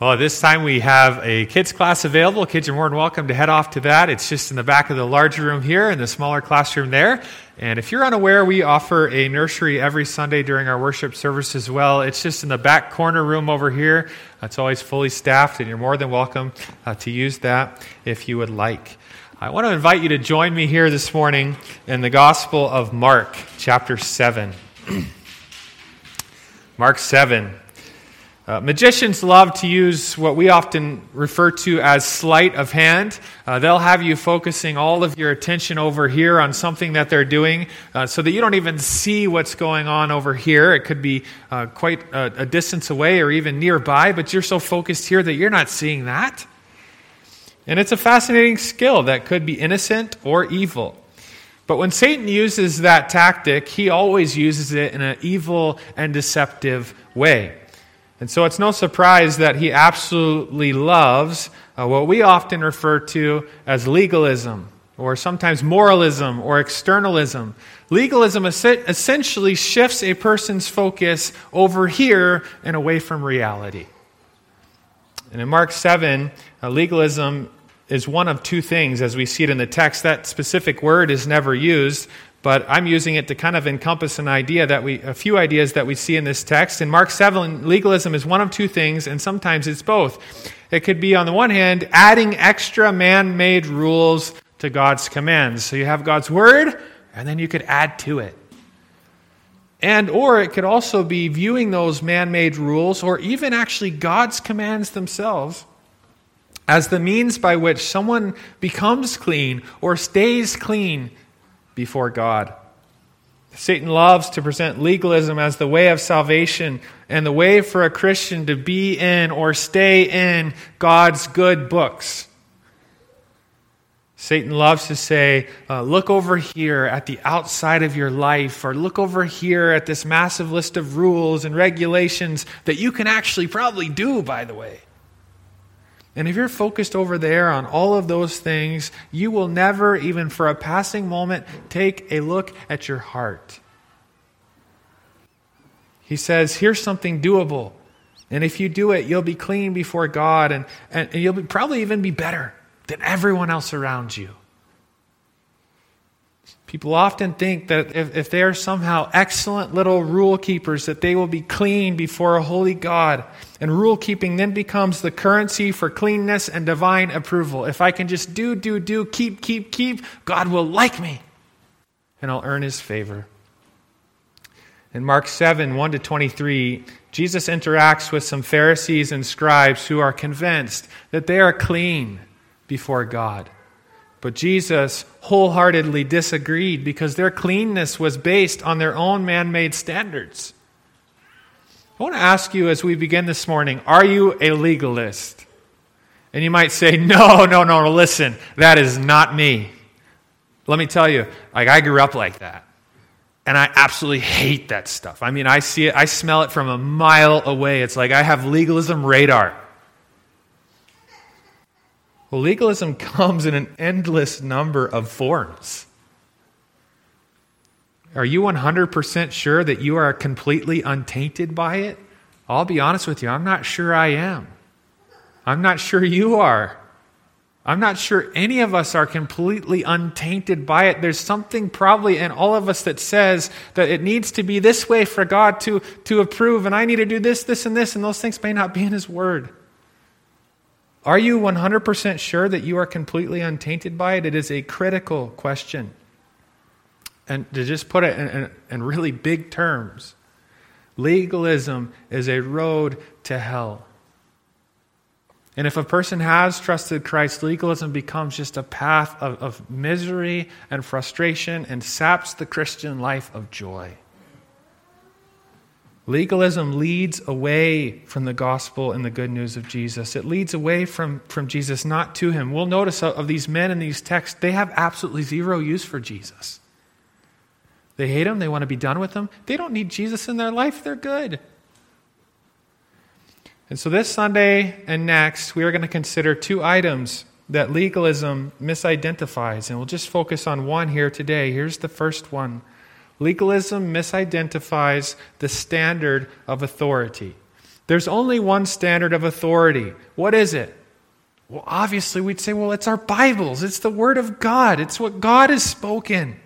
Well, this time we have a kids class available. Kids are more than welcome to head off to that. It's just in the back of the larger room here and the smaller classroom there. And if you're unaware, we offer a nursery every Sunday during our worship service as well. It's just in the back corner room over here. It's always fully staffed, and you're more than welcome uh, to use that if you would like. I want to invite you to join me here this morning in the Gospel of Mark, chapter 7. Mark 7. Uh, magicians love to use what we often refer to as sleight of hand. Uh, they'll have you focusing all of your attention over here on something that they're doing uh, so that you don't even see what's going on over here. It could be uh, quite a, a distance away or even nearby, but you're so focused here that you're not seeing that. And it's a fascinating skill that could be innocent or evil. But when Satan uses that tactic, he always uses it in an evil and deceptive way. And so it's no surprise that he absolutely loves uh, what we often refer to as legalism, or sometimes moralism or externalism. Legalism essentially shifts a person's focus over here and away from reality. And in Mark 7, uh, legalism is one of two things as we see it in the text. That specific word is never used, but I'm using it to kind of encompass an idea that we, a few ideas that we see in this text. In Mark 7, legalism is one of two things, and sometimes it's both. It could be, on the one hand, adding extra man made rules to God's commands. So you have God's word, and then you could add to it. And, or it could also be viewing those man made rules, or even actually God's commands themselves, as the means by which someone becomes clean or stays clean before God. Satan loves to present legalism as the way of salvation and the way for a Christian to be in or stay in God's good books. Satan loves to say, uh, look over here at the outside of your life, or look over here at this massive list of rules and regulations that you can actually probably do, by the way. And if you're focused over there on all of those things, you will never, even for a passing moment, take a look at your heart. He says, Here's something doable. And if you do it, you'll be clean before God, and, and, and you'll be, probably even be better than everyone else around you. People often think that if, if they are somehow excellent little rule keepers, that they will be clean before a holy God. And rule keeping then becomes the currency for cleanness and divine approval. If I can just do, do, do, keep, keep, keep, God will like me. And I'll earn his favor. In Mark 7 1 to 23, Jesus interacts with some Pharisees and scribes who are convinced that they are clean before God. But Jesus wholeheartedly disagreed because their cleanness was based on their own man made standards. I want to ask you as we begin this morning are you a legalist? And you might say, no, no, no, listen, that is not me. Let me tell you, like I grew up like that. And I absolutely hate that stuff. I mean, I see it, I smell it from a mile away. It's like I have legalism radar. Well, legalism comes in an endless number of forms. Are you 100% sure that you are completely untainted by it? I'll be honest with you, I'm not sure I am. I'm not sure you are. I'm not sure any of us are completely untainted by it. There's something probably in all of us that says that it needs to be this way for God to, to approve, and I need to do this, this, and this, and those things may not be in His Word. Are you 100% sure that you are completely untainted by it? It is a critical question. And to just put it in, in, in really big terms, legalism is a road to hell. And if a person has trusted Christ, legalism becomes just a path of, of misery and frustration and saps the Christian life of joy. Legalism leads away from the gospel and the good news of Jesus. It leads away from, from Jesus, not to him. We'll notice of these men in these texts, they have absolutely zero use for Jesus. They hate him, they want to be done with him. They don't need Jesus in their life, they're good. And so this Sunday and next, we are going to consider two items that legalism misidentifies. And we'll just focus on one here today. Here's the first one Legalism misidentifies the standard of authority. There's only one standard of authority. What is it? Well, obviously, we'd say, well, it's our Bibles. It's the Word of God. It's what God has spoken.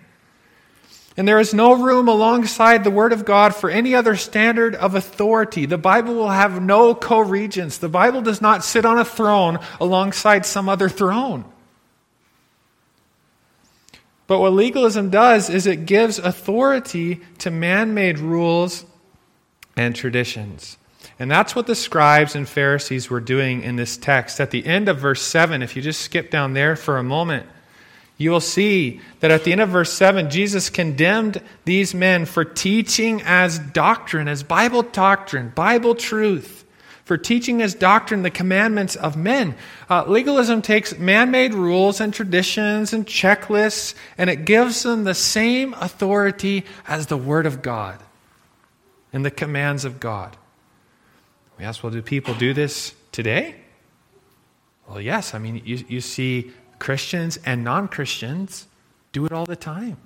And there is no room alongside the Word of God for any other standard of authority. The Bible will have no co regents. The Bible does not sit on a throne alongside some other throne. But what legalism does is it gives authority to man made rules and traditions. And that's what the scribes and Pharisees were doing in this text. At the end of verse 7, if you just skip down there for a moment, you will see that at the end of verse 7, Jesus condemned these men for teaching as doctrine, as Bible doctrine, Bible truth, for teaching as doctrine the commandments of men. Uh, legalism takes man made rules and traditions and checklists, and it gives them the same authority as the Word of God and the commands of God. We ask, well, do people do this today? Well, yes. I mean, you, you see Christians and non Christians do it all the time.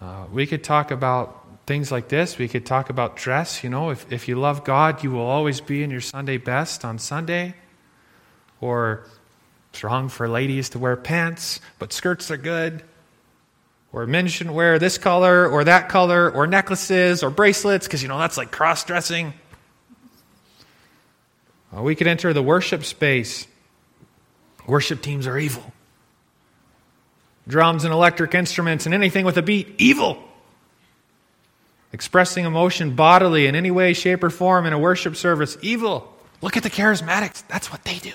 Uh, we could talk about things like this. We could talk about dress. You know, if, if you love God, you will always be in your Sunday best on Sunday. Or it's wrong for ladies to wear pants, but skirts are good. Or men shouldn't wear this color or that color or necklaces or bracelets because, you know, that's like cross dressing. Uh, we could enter the worship space. Worship teams are evil. Drums and electric instruments and anything with a beat, evil. Expressing emotion bodily in any way, shape, or form in a worship service, evil. Look at the charismatics. That's what they do.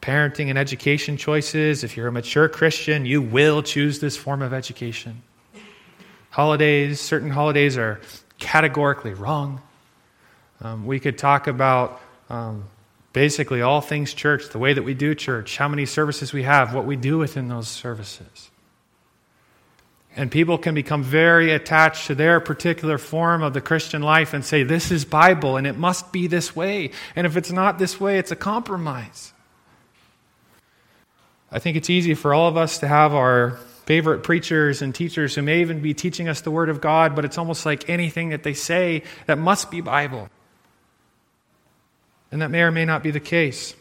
Parenting and education choices. If you're a mature Christian, you will choose this form of education. Holidays, certain holidays are categorically wrong. Um, we could talk about um, basically all things church, the way that we do church, how many services we have, what we do within those services. And people can become very attached to their particular form of the Christian life and say, This is Bible and it must be this way. And if it's not this way, it's a compromise. I think it's easy for all of us to have our favorite preachers and teachers who may even be teaching us the Word of God, but it's almost like anything that they say that must be Bible. And that may or may not be the case.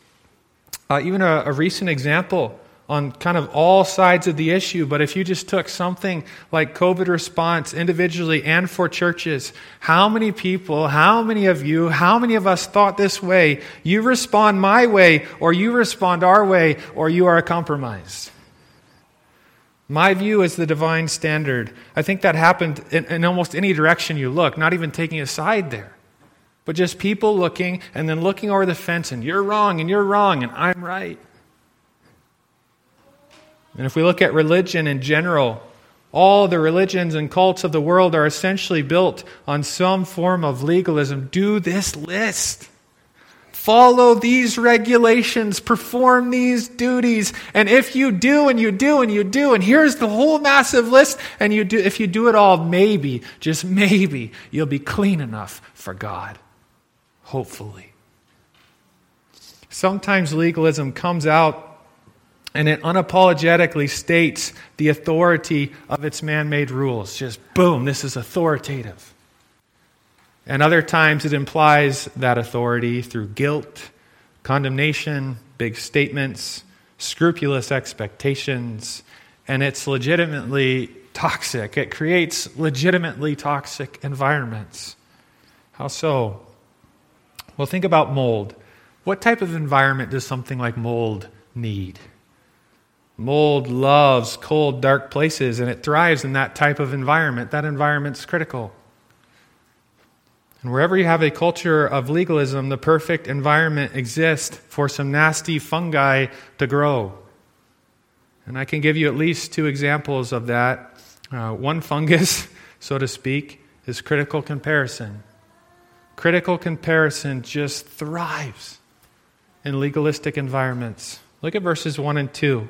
Uh, even a, a recent example on kind of all sides of the issue, but if you just took something like COVID response individually and for churches, how many people, how many of you, how many of us thought this way? You respond my way, or you respond our way, or you are a compromise. My view is the divine standard. I think that happened in, in almost any direction you look, not even taking a side there but just people looking and then looking over the fence and you're wrong and you're wrong and I'm right. And if we look at religion in general, all the religions and cults of the world are essentially built on some form of legalism. Do this list. Follow these regulations, perform these duties. And if you do and you do and you do, and here's the whole massive list, and you do, if you do it all, maybe, just maybe, you'll be clean enough for God hopefully. Sometimes legalism comes out and it unapologetically states the authority of its man made rules. Just boom, this is authoritative. And other times it implies that authority through guilt, condemnation, big statements, scrupulous expectations, and it's legitimately toxic. It creates legitimately toxic environments. How so? Well, think about mold. What type of environment does something like mold need? Mold loves cold, dark places, and it thrives in that type of environment. That environment's critical. And wherever you have a culture of legalism, the perfect environment exists for some nasty fungi to grow. And I can give you at least two examples of that. Uh, one fungus, so to speak, is critical comparison. Critical comparison just thrives in legalistic environments. Look at verses 1 and 2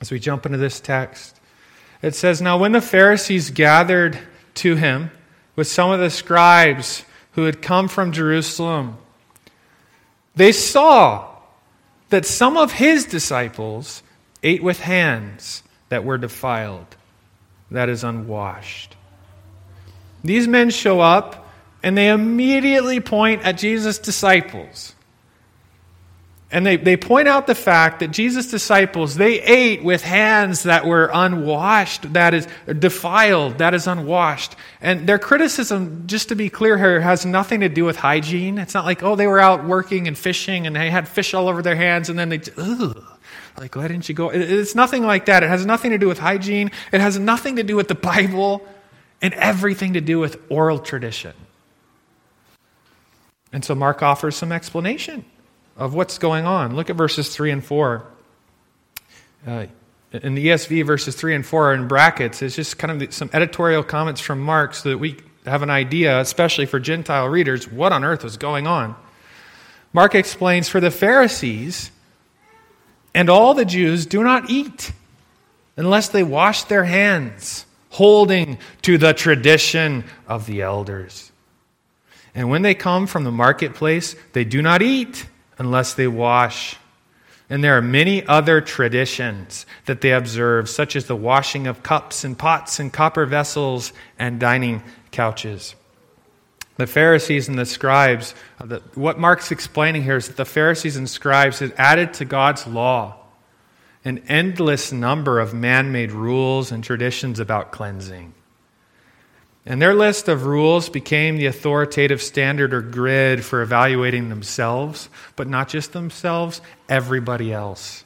as we jump into this text. It says, Now when the Pharisees gathered to him with some of the scribes who had come from Jerusalem, they saw that some of his disciples ate with hands that were defiled, that is, unwashed. These men show up And they immediately point at Jesus' disciples. And they, they point out the fact that Jesus' disciples, they ate with hands that were unwashed, that is defiled, that is unwashed. And their criticism, just to be clear here, has nothing to do with hygiene. It's not like, oh, they were out working and fishing and they had fish all over their hands and then they, ugh, like, why didn't you go? It's nothing like that. It has nothing to do with hygiene. It has nothing to do with the Bible and everything to do with oral tradition. And so Mark offers some explanation of what's going on. Look at verses 3 and 4. Uh, in the ESV, verses 3 and 4 are in brackets. It's just kind of some editorial comments from Mark so that we have an idea, especially for Gentile readers, what on earth was going on. Mark explains For the Pharisees and all the Jews do not eat unless they wash their hands, holding to the tradition of the elders. And when they come from the marketplace, they do not eat unless they wash. And there are many other traditions that they observe, such as the washing of cups and pots and copper vessels and dining couches. The Pharisees and the scribes, uh, what Mark's explaining here is that the Pharisees and scribes had added to God's law an endless number of man made rules and traditions about cleansing. And their list of rules became the authoritative standard or grid for evaluating themselves, but not just themselves, everybody else.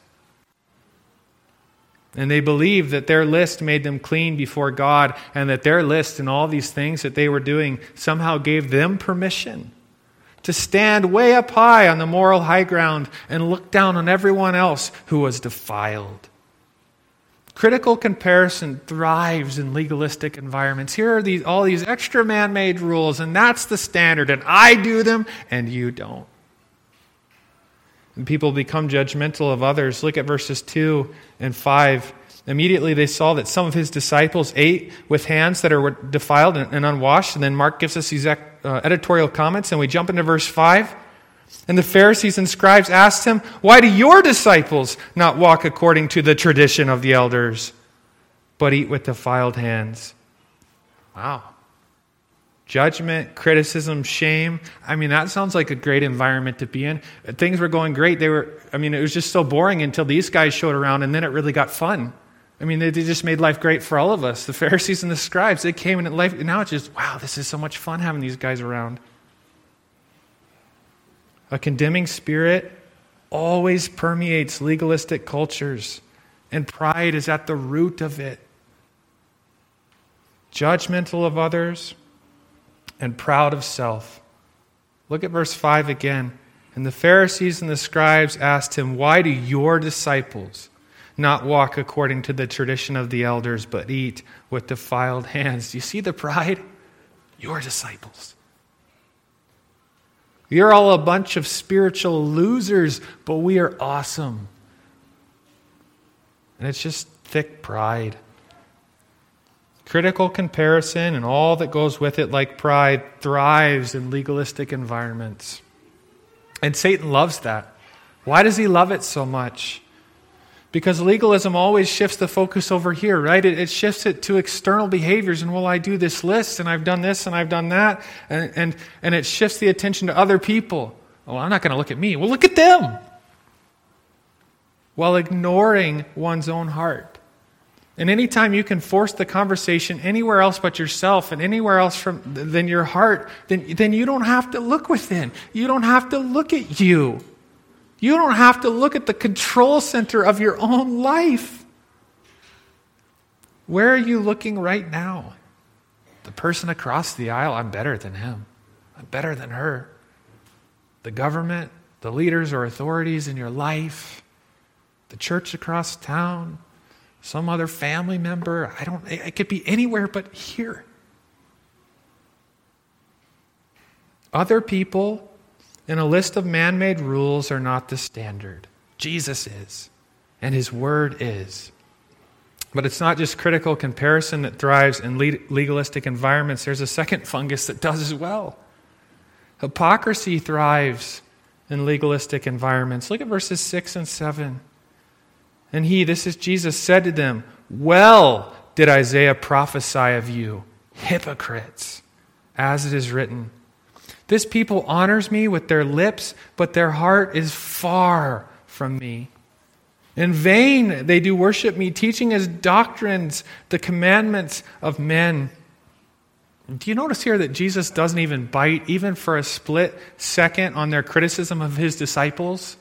And they believed that their list made them clean before God, and that their list and all these things that they were doing somehow gave them permission to stand way up high on the moral high ground and look down on everyone else who was defiled. Critical comparison thrives in legalistic environments. Here are these, all these extra man made rules, and that's the standard, and I do them, and you don't. And people become judgmental of others. Look at verses 2 and 5. Immediately they saw that some of his disciples ate with hands that are defiled and unwashed. And then Mark gives us these uh, editorial comments, and we jump into verse 5. And the Pharisees and scribes asked him, Why do your disciples not walk according to the tradition of the elders, but eat with defiled hands? Wow. Judgment, criticism, shame. I mean, that sounds like a great environment to be in. Things were going great. They were, I mean, it was just so boring until these guys showed around, and then it really got fun. I mean, they, they just made life great for all of us. The Pharisees and the scribes, they came in life, and now it's just, wow, this is so much fun having these guys around. A condemning spirit always permeates legalistic cultures, and pride is at the root of it. Judgmental of others and proud of self. Look at verse 5 again. And the Pharisees and the scribes asked him, Why do your disciples not walk according to the tradition of the elders, but eat with defiled hands? Do you see the pride? Your disciples. You're all a bunch of spiritual losers, but we are awesome. And it's just thick pride. Critical comparison and all that goes with it, like pride, thrives in legalistic environments. And Satan loves that. Why does he love it so much? Because legalism always shifts the focus over here, right? It, it, shifts it to external behaviors. And well, I do this list, and I've done this, and I've done that. And, and, and it shifts the attention to other people. Well, I'm not going to look at me. Well, look at them. While ignoring one's own heart. And anytime you can force the conversation anywhere else but yourself and anywhere else from, than your heart, then, then you don't have to look within. You don't have to look at you. You don't have to look at the control center of your own life. Where are you looking right now? The person across the aisle, I'm better than him. I'm better than her. The government, the leaders or authorities in your life, the church across town, some other family member. I don't, it could be anywhere but here. Other people and a list of man made rules are not the standard. Jesus is, and his word is. But it's not just critical comparison that thrives in legalistic environments, there's a second fungus that does as well. Hypocrisy thrives in legalistic environments. Look at verses 6 and 7. And he, this is Jesus, said to them, Well did Isaiah prophesy of you, hypocrites, as it is written. This people honors me with their lips, but their heart is far from me. In vain they do worship me, teaching as doctrines the commandments of men. Do you notice here that Jesus doesn't even bite, even for a split second, on their criticism of his disciples?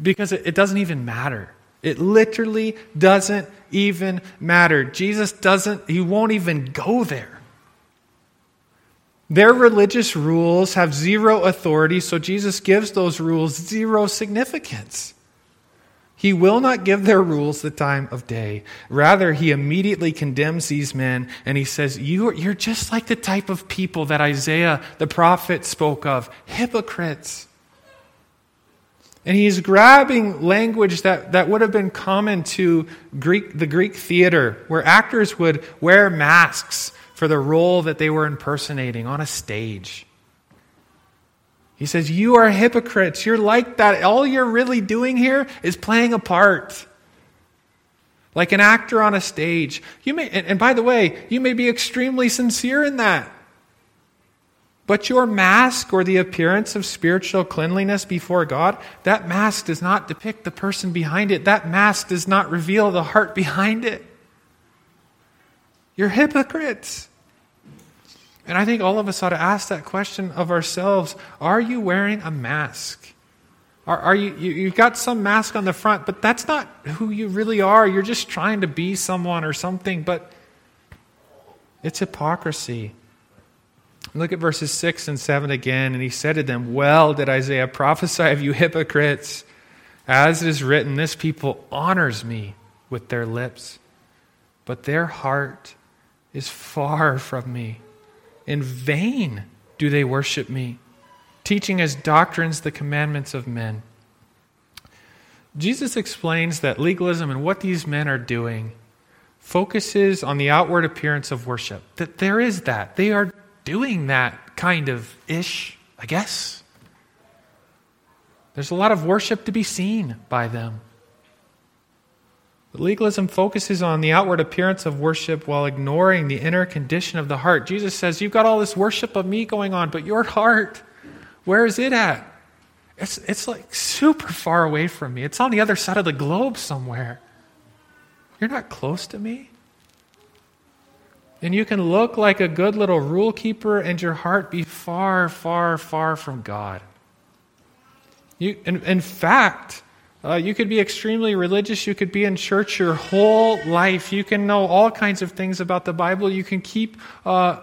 Because it, doesn't even matter. It literally doesn't even matter. Jesus doesn't, he won't even go there. Their religious rules have zero authority, so Jesus gives those rules zero significance. He will not give their rules the time of day. Rather, he immediately condemns these men and he says, you are, You're just like the type of people that Isaiah the prophet spoke of hypocrites. And he's grabbing language that, that would have been common to Greek, the Greek theater, where actors would wear masks for the role that they were impersonating on a stage. He says, You are hypocrites. You're like that. All you're really doing here is playing a part. Like an actor on a stage. You may, and, and by the way, you may be extremely sincere in that. But your mask or the appearance of spiritual cleanliness before God, that mask does not depict the person behind it. That mask does not reveal the heart behind it. You're hypocrites. And I think all of us ought to ask that question of ourselves Are you wearing a mask? Are, are you, you, you've got some mask on the front, but that's not who you really are. You're just trying to be someone or something, but it's hypocrisy. Look at verses 6 and 7 again. And he said to them, Well did Isaiah prophesy of you hypocrites. As it is written, this people honors me with their lips, but their heart is far from me. In vain do they worship me, teaching as doctrines the commandments of men. Jesus explains that legalism and what these men are doing focuses on the outward appearance of worship. That there is that. They are doing that kind of ish, I guess. There's a lot of worship to be seen by them. But legalism focuses on the outward appearance of worship while ignoring the inner condition of the heart. Jesus says, You've got all this worship of me going on, but your heart, where is it at? It's, it's like super far away from me. It's on the other side of the globe somewhere. You're not close to me. And you can look like a good little rule keeper and your heart be far, far, far from God. You, in, in fact, uh, you could be extremely religious. You could be in church your whole life. You can know all kinds of things about the Bible. You can keep uh,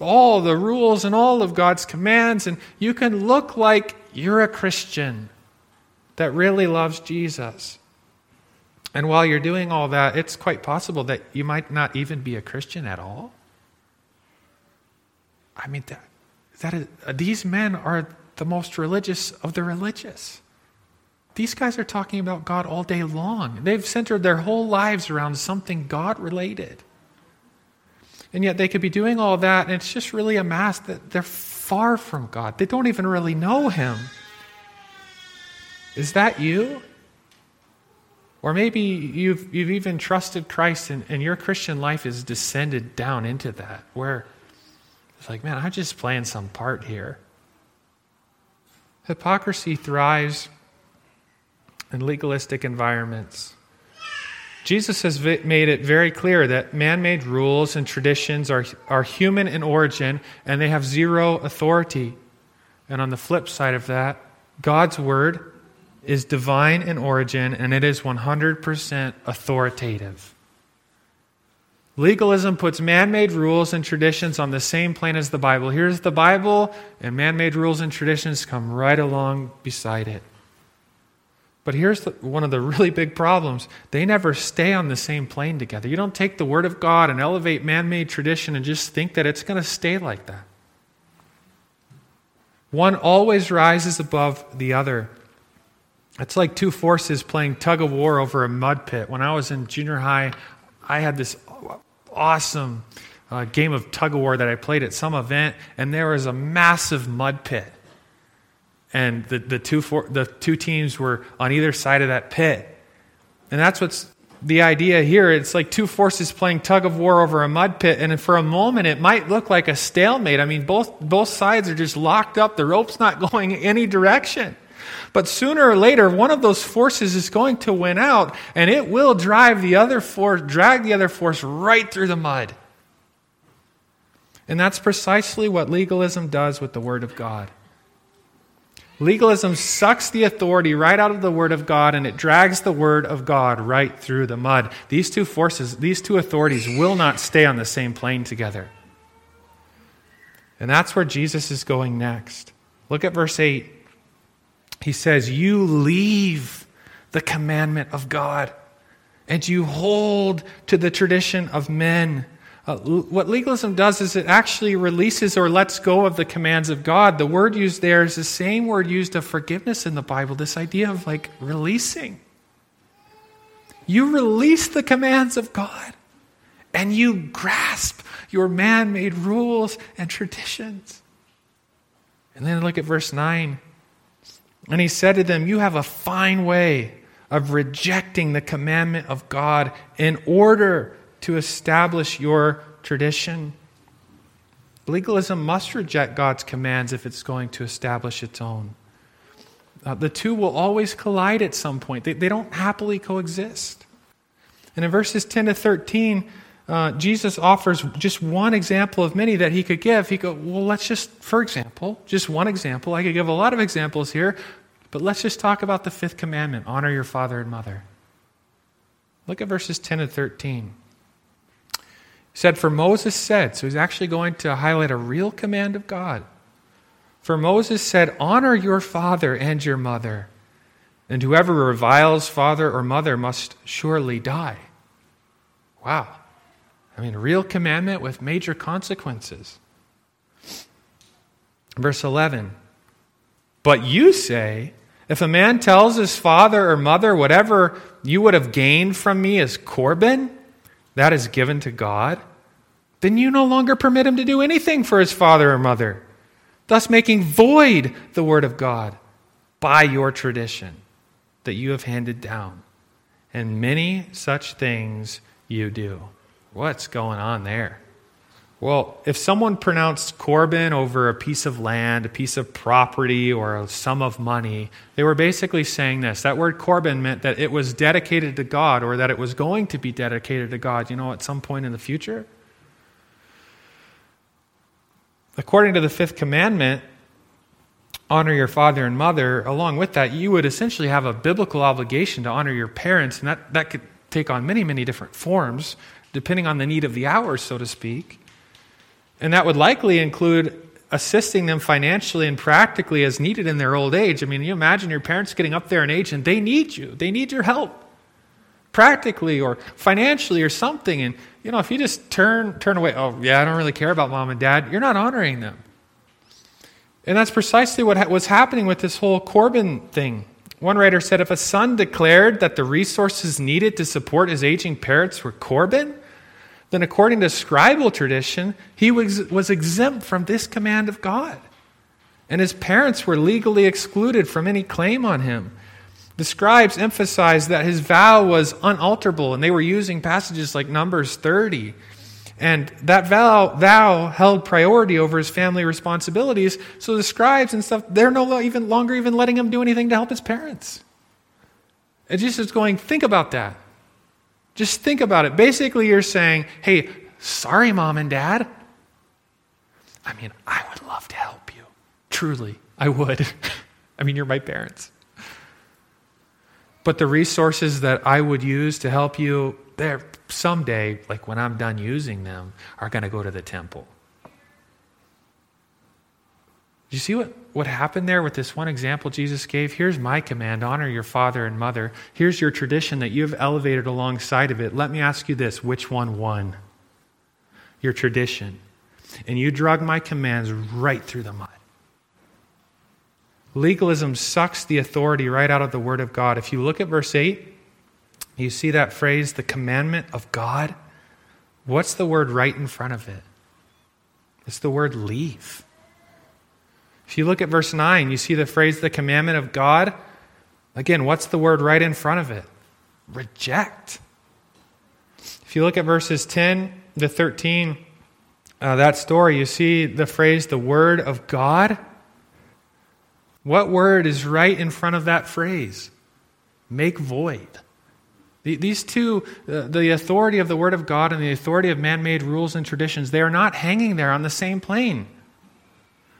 all the rules and all of God's commands. And you can look like you're a Christian that really loves Jesus. And while you're doing all that, it's quite possible that you might not even be a Christian at all. I mean, that, that is, these men are the most religious of the religious. These guys are talking about God all day long. They've centered their whole lives around something God related. And yet they could be doing all that, and it's just really a mask that they're far from God. They don't even really know Him. Is that you? Or maybe you've, you've even trusted Christ and, and your Christian life has descended down into that, where it's like, man, I'm just playing some part here. Hypocrisy thrives in legalistic environments. Jesus has made it very clear that man made rules and traditions are, are human in origin and they have zero authority. And on the flip side of that, God's word is divine in origin and it is 100% authoritative. Legalism puts man made rules and traditions on the same plane as the Bible. Here's the Bible, and man made rules and traditions come right along beside it. But here's the, one of the really big problems they never stay on the same plane together. You don't take the Word of God and elevate man made tradition and just think that it's going to stay like that. One always rises above the other. It's like two forces playing tug of war over a mud pit. When I was in junior high, I had this awesome uh, game of tug of war that I played at some event, and there was a massive mud pit. And the, the, two for, the two teams were on either side of that pit. And that's what's the idea here. It's like two forces playing tug of war over a mud pit and for a moment it might look like a stalemate. I mean both both sides are just locked up. The rope's not going any direction. But sooner or later one of those forces is going to win out and it will drive the other force drag the other force right through the mud. And that's precisely what legalism does with the word of god Legalism sucks the authority right out of the Word of God and it drags the Word of God right through the mud. These two forces, these two authorities will not stay on the same plane together. And that's where Jesus is going next. Look at verse 8. He says, You leave the commandment of God and you hold to the tradition of men. Uh, what legalism does is it actually releases or lets go of the commands of God. The word used there is the same word used of forgiveness in the Bible, this idea of like releasing. You release the commands of God and you grasp your man made rules and traditions. And then look at verse 9. And he said to them, You have a fine way of rejecting the commandment of God in order to establish your tradition. Legalism must reject God's commands if it's going to establish its own. Uh, the two will always collide at some point, they, they don't happily coexist. And in verses 10 to 13, uh, Jesus offers just one example of many that he could give. He go, well, let's just, for example, just one example. I could give a lot of examples here, but let's just talk about the fifth commandment honor your father and mother. Look at verses 10 and 13 said, For Moses said, so he's actually going to highlight a real command of God. For Moses said, Honor your father and your mother, and whoever reviles father or mother must surely die. Wow. I mean, a real commandment with major consequences. Verse 11 But you say, if a man tells his father or mother, whatever you would have gained from me is Corban, that is given to God, then you no longer permit him to do anything for his father or mother, thus making void the word of God by your tradition that you have handed down. And many such things you do. What's going on there? Well, if someone pronounced Corban over a piece of land, a piece of property, or a sum of money, they were basically saying this. That word Corban meant that it was dedicated to God or that it was going to be dedicated to God, you know, at some point in the future. According to the fifth commandment, honor your father and mother, along with that, you would essentially have a biblical obligation to honor your parents, and that, that could take on many, many different forms, depending on the need of the hour, so to speak. And that would likely include assisting them financially and practically as needed in their old age. I mean, you imagine your parents getting up there in age and they need you, they need your help practically or financially or something. And, you know, if you just turn, turn away, oh, yeah, I don't really care about mom and dad, you're not honoring them. And that's precisely what was happening with this whole Corban thing. One writer said if a son declared that the resources needed to support his aging parents were Corban, then according to scribal tradition, he was, was exempt from this command of God. And his parents were legally excluded from any claim on him. The scribes emphasized that his vow was unalterable, and they were using passages like Numbers 30. And that vow, vow held priority over his family responsibilities. So the scribes and stuff, they're no even longer even letting him do anything to help his parents. And Jesus is going, think about that. Just think about it. Basically, you're saying, hey, sorry, mom and dad. I mean, I would love to help you. Truly, I would. I mean, you're my parents. But the resources that I would use to help you, there someday, like when I'm done using them, are going to go to the temple. You see what, what happened there with this one example Jesus gave? Here's my command honor your father and mother. Here's your tradition that you've elevated alongside of it. Let me ask you this which one won? Your tradition. And you drug my commands right through the mud. Legalism sucks the authority right out of the Word of God. If you look at verse 8, you see that phrase, the commandment of God. What's the word right in front of it? It's the word leave. If you look at verse 9, you see the phrase, the commandment of God. Again, what's the word right in front of it? Reject. If you look at verses 10 to 13, uh, that story, you see the phrase, the Word of God. What word is right in front of that phrase? Make void. These two, uh, the authority of the Word of God and the authority of man made rules and traditions, they are not hanging there on the same plane.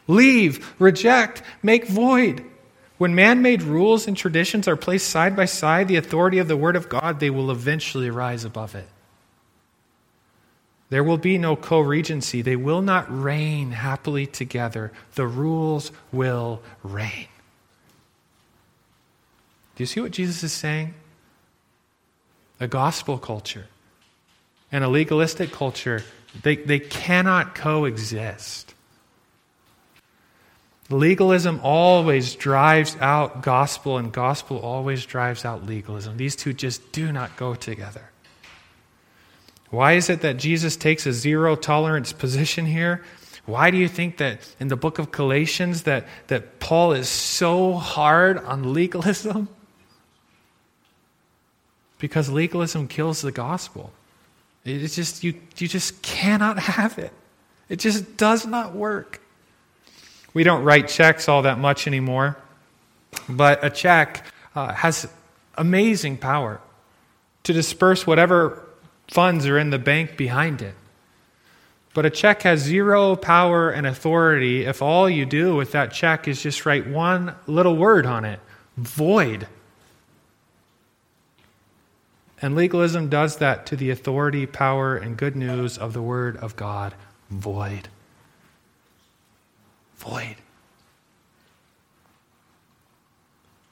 Leave, reject, make void. When man made rules and traditions are placed side by side, the authority of the Word of God, they will eventually rise above it. There will be no co regency. They will not reign happily together. The rules will reign. Do you see what Jesus is saying? a gospel culture and a legalistic culture, they, they cannot coexist. Legalism always drives out gospel, and gospel always drives out legalism. These two just do not go together. Why is it that Jesus takes a zero tolerance position here? Why do you think that in the book of Galatians that, that Paul is so hard on legalism? because legalism kills the gospel. It's just, you, you just cannot have it. It just does not work. We don't write checks all that much anymore, but a check uh, has amazing power to disperse whatever funds are in the bank behind it. But a check has zero power and authority if all you do with that check is just write one little word on it void. And legalism does that to the authority, power, and good news of the Word of God void. Void.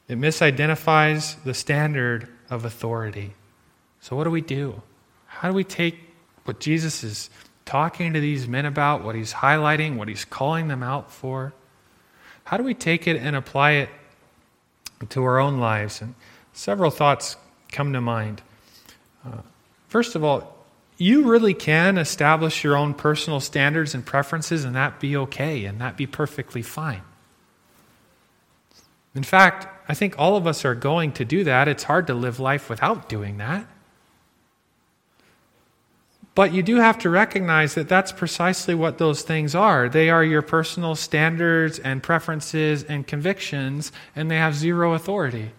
It misidentifies the standard of authority. So, what do we do? How do we take what Jesus is talking to these men about, what he's highlighting, what he's calling them out for? How do we take it and apply it to our own lives? And several thoughts come to mind. Uh, first of all, you really can establish your own personal standards and preferences, and that be okay, and that be perfectly fine. In fact, I think all of us are going to do that. It's hard to live life without doing that. But you do have to recognize that that's precisely what those things are. They are your personal standards and preferences and convictions, and they have zero authority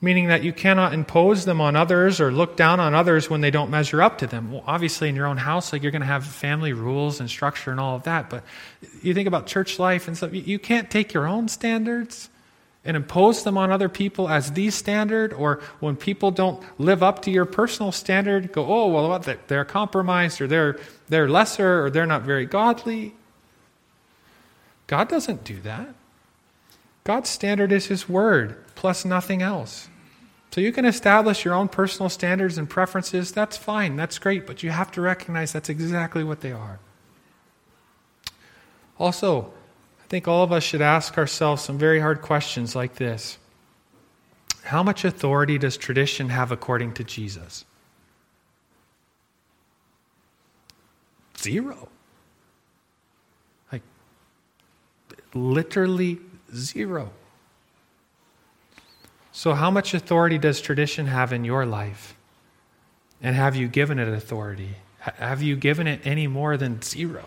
meaning that you cannot impose them on others or look down on others when they don't measure up to them. Well, obviously, in your own house, like you're going to have family rules and structure and all of that, but you think about church life and stuff, you can't take your own standards and impose them on other people as the standard, or when people don't live up to your personal standard, go, oh, well, what, they're compromised, or they're, they're lesser, or they're not very godly. God doesn't do that. God's standard is His Word, plus nothing else. So you can establish your own personal standards and preferences. That's fine. That's great. But you have to recognize that's exactly what they are. Also, I think all of us should ask ourselves some very hard questions like this How much authority does tradition have according to Jesus? Zero. Like, literally Zero. So, how much authority does tradition have in your life? And have you given it authority? Have you given it any more than zero?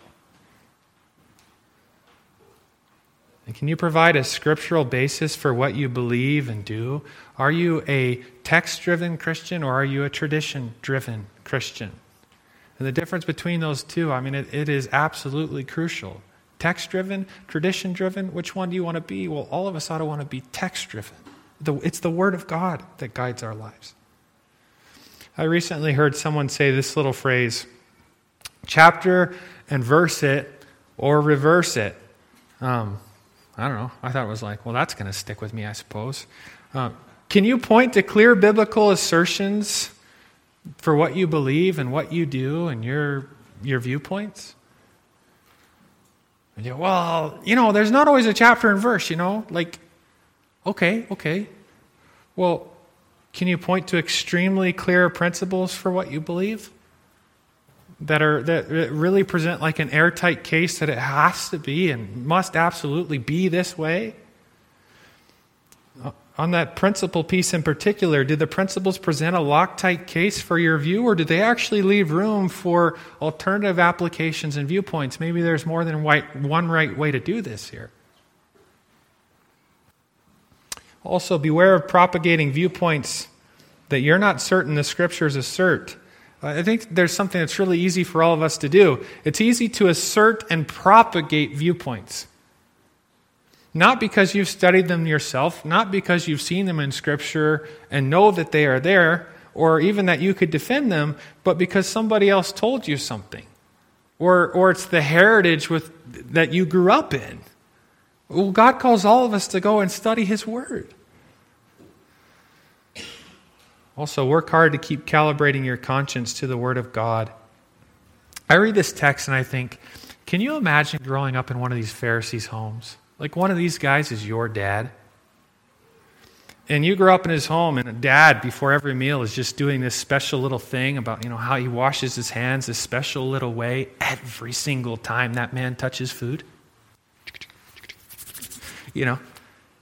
And can you provide a scriptural basis for what you believe and do? Are you a text driven Christian or are you a tradition driven Christian? And the difference between those two, I mean, it, it is absolutely crucial. Text driven, tradition driven, which one do you want to be? Well, all of us ought to want to be text driven. It's the Word of God that guides our lives. I recently heard someone say this little phrase chapter and verse it or reverse it. Um, I don't know. I thought it was like, well, that's going to stick with me, I suppose. Uh, can you point to clear biblical assertions for what you believe and what you do and your, your viewpoints? You well, you know, there's not always a chapter and verse, you know? Like, okay, okay. Well, can you point to extremely clear principles for what you believe? That are that really present like an airtight case that it has to be and must absolutely be this way? Uh, on that principle piece in particular, did the principles present a Loctite case for your view, or did they actually leave room for alternative applications and viewpoints? Maybe there's more than one right way to do this here. Also, beware of propagating viewpoints that you're not certain the scriptures assert. I think there's something that's really easy for all of us to do. It's easy to assert and propagate viewpoints. Not because you've studied them yourself, not because you've seen them in Scripture and know that they are there, or even that you could defend them, but because somebody else told you something. Or, or it's the heritage with, that you grew up in. Well, God calls all of us to go and study His Word. Also, work hard to keep calibrating your conscience to the Word of God. I read this text and I think, can you imagine growing up in one of these Pharisees' homes? Like one of these guys is your dad. And you grow up in his home, and a dad, before every meal, is just doing this special little thing about, you know, how he washes his hands this special little way every single time that man touches food. You know,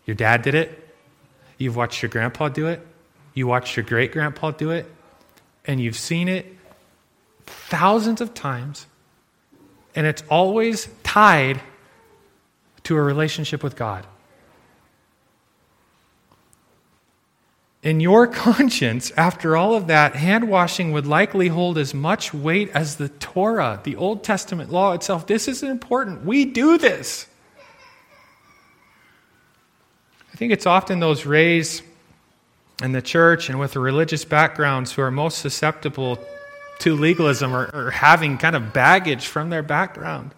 your dad did it. You've watched your grandpa do it. You watched your great grandpa do it. And you've seen it thousands of times. And it's always tied to a relationship with God. In your conscience, after all of that, hand washing would likely hold as much weight as the Torah, the Old Testament law itself. This is important. We do this. I think it's often those raised in the church and with the religious backgrounds who are most susceptible to legalism or, or having kind of baggage from their background.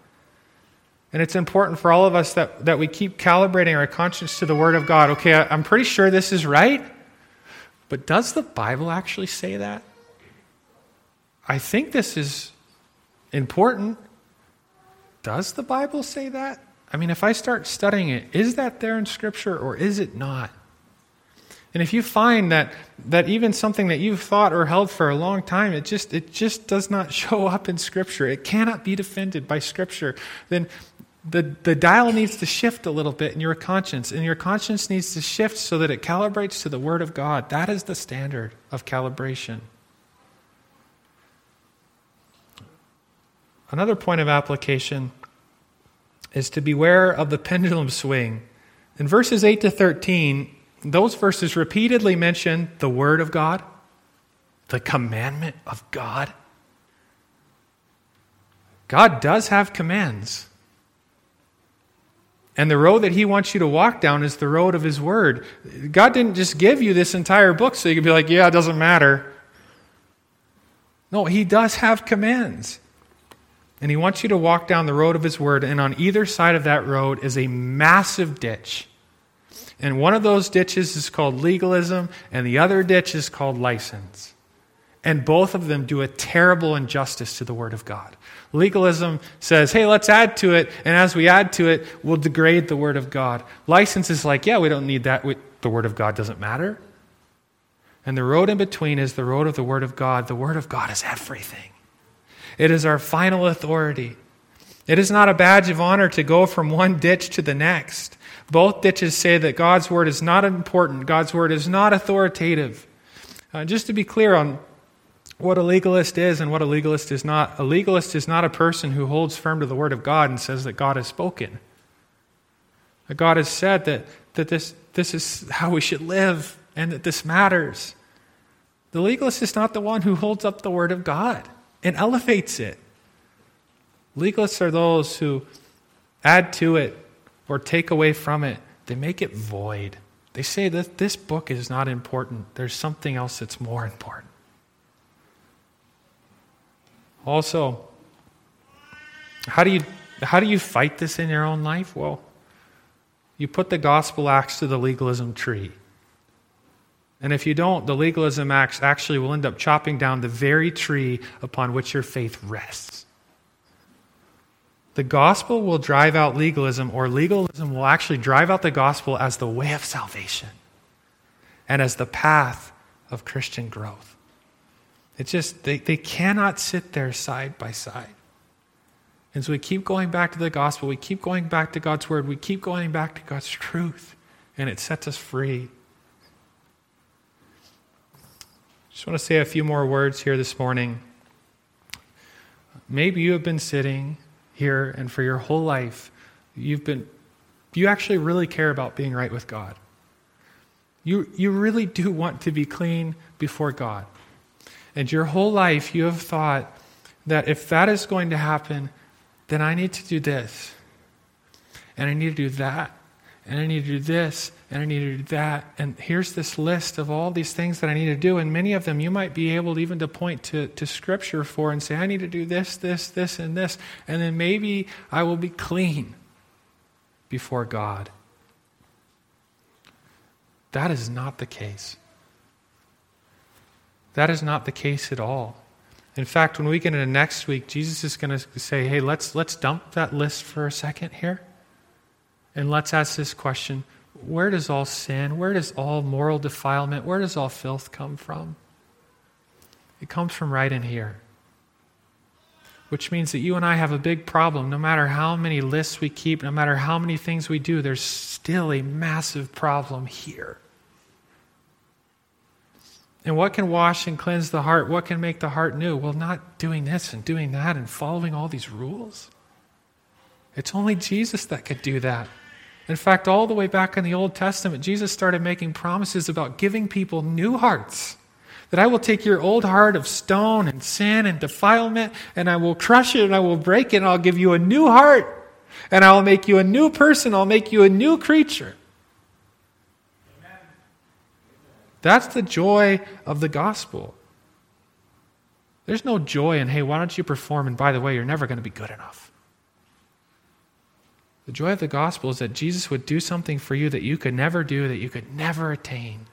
And it's important for all of us that, that we keep calibrating our conscience to the Word of God. Okay, I'm pretty sure this is right, but does the Bible actually say that? I think this is important. Does the Bible say that? I mean, if I start studying it, is that there in Scripture or is it not? And if you find that, that even something that you've thought or held for a long time, it just, it just does not show up in Scripture, it cannot be defended by Scripture, then the, the dial needs to shift a little bit in your conscience, and your conscience needs to shift so that it calibrates to the Word of God. That is the standard of calibration. Another point of application is to beware of the pendulum swing. In verses 8 to 13, those verses repeatedly mention the Word of God, the commandment of God. God does have commands. And the road that He wants you to walk down is the road of His Word. God didn't just give you this entire book so you could be like, yeah, it doesn't matter. No, He does have commands. And He wants you to walk down the road of His Word, and on either side of that road is a massive ditch. And one of those ditches is called legalism, and the other ditch is called license. And both of them do a terrible injustice to the Word of God. Legalism says, hey, let's add to it, and as we add to it, we'll degrade the Word of God. License is like, yeah, we don't need that. We, the Word of God doesn't matter. And the road in between is the road of the Word of God. The Word of God is everything, it is our final authority. It is not a badge of honor to go from one ditch to the next. Both ditches say that God's Word is not important, God's Word is not authoritative. Uh, just to be clear on what a legalist is and what a legalist is not. A legalist is not a person who holds firm to the Word of God and says that God has spoken. That God has said that, that this, this is how we should live and that this matters. The legalist is not the one who holds up the Word of God and elevates it. Legalists are those who add to it or take away from it, they make it void. They say that this book is not important, there's something else that's more important. Also, how do you how do you fight this in your own life? Well, you put the gospel axe to the legalism tree. And if you don't, the legalism axe actually will end up chopping down the very tree upon which your faith rests. The gospel will drive out legalism, or legalism will actually drive out the gospel as the way of salvation and as the path of Christian growth. It's just, they, they cannot sit there side by side. And so we keep going back to the gospel, we keep going back to God's word, we keep going back to God's truth, and it sets us free. Just want to say a few more words here this morning. Maybe you have been sitting here and for your whole life, you've been, you actually really care about being right with God. You, you really do want to be clean before God. And your whole life, you have thought that if that is going to happen, then I need to do this. And I need to do that. And I need to do this. And I need to do that. And here's this list of all these things that I need to do. And many of them you might be able even to point to, to Scripture for and say, I need to do this, this, this, and this. And then maybe I will be clean before God. That is not the case. That is not the case at all. In fact, when we get into next week, Jesus is going to say, hey, let's, let's dump that list for a second here. And let's ask this question Where does all sin, where does all moral defilement, where does all filth come from? It comes from right in here. Which means that you and I have a big problem. No matter how many lists we keep, no matter how many things we do, there's still a massive problem here. And what can wash and cleanse the heart? What can make the heart new? Well, not doing this and doing that and following all these rules. It's only Jesus that could do that. In fact, all the way back in the Old Testament, Jesus started making promises about giving people new hearts. That I will take your old heart of stone and sin and defilement, and I will crush it and I will break it, and I'll give you a new heart. And I will make you a new person. I'll make you a new creature. That's the joy of the gospel. There's no joy in, hey, why don't you perform? And by the way, you're never going to be good enough. The joy of the gospel is that Jesus would do something for you that you could never do, that you could never attain.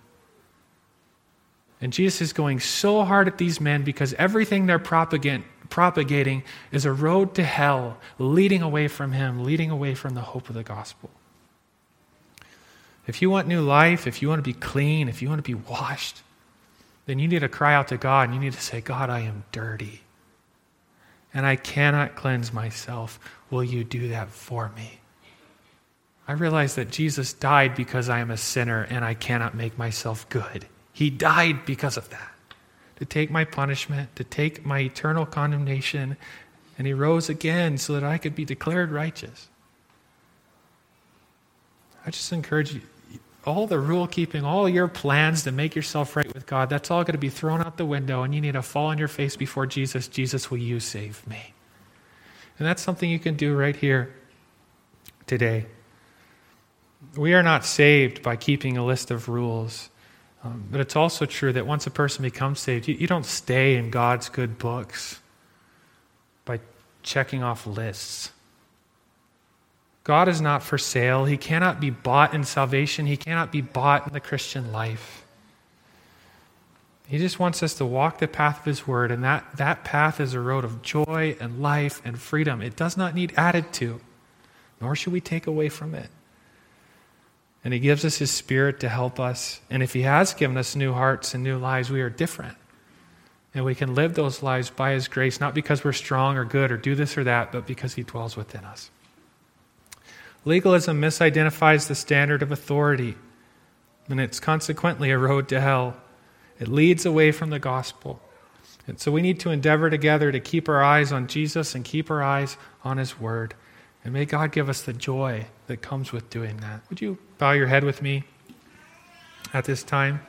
And Jesus is going so hard at these men because everything they're propagating is a road to hell, leading away from Him, leading away from the hope of the gospel. If you want new life, if you want to be clean, if you want to be washed, then you need to cry out to God and you need to say, God, I am dirty and I cannot cleanse myself. Will you do that for me? I realize that Jesus died because I am a sinner and I cannot make myself good. He died because of that. To take my punishment, to take my eternal condemnation, and He rose again so that I could be declared righteous. I just encourage you all the rule keeping, all your plans to make yourself right with God, that's all going to be thrown out the window, and you need to fall on your face before Jesus. Jesus, will you save me? And that's something you can do right here today. We are not saved by keeping a list of rules. Um, but it's also true that once a person becomes saved, you, you don't stay in God's good books by checking off lists. God is not for sale. He cannot be bought in salvation. He cannot be bought in the Christian life. He just wants us to walk the path of His Word, and that, that path is a road of joy and life and freedom. It does not need added to, nor should we take away from it. And He gives us His Spirit to help us. And if He has given us new hearts and new lives, we are different. And we can live those lives by His grace, not because we're strong or good or do this or that, but because He dwells within us. Legalism misidentifies the standard of authority, and it's consequently a road to hell. It leads away from the gospel. And so we need to endeavor together to keep our eyes on Jesus and keep our eyes on His Word. And may God give us the joy that comes with doing that. Would you bow your head with me at this time?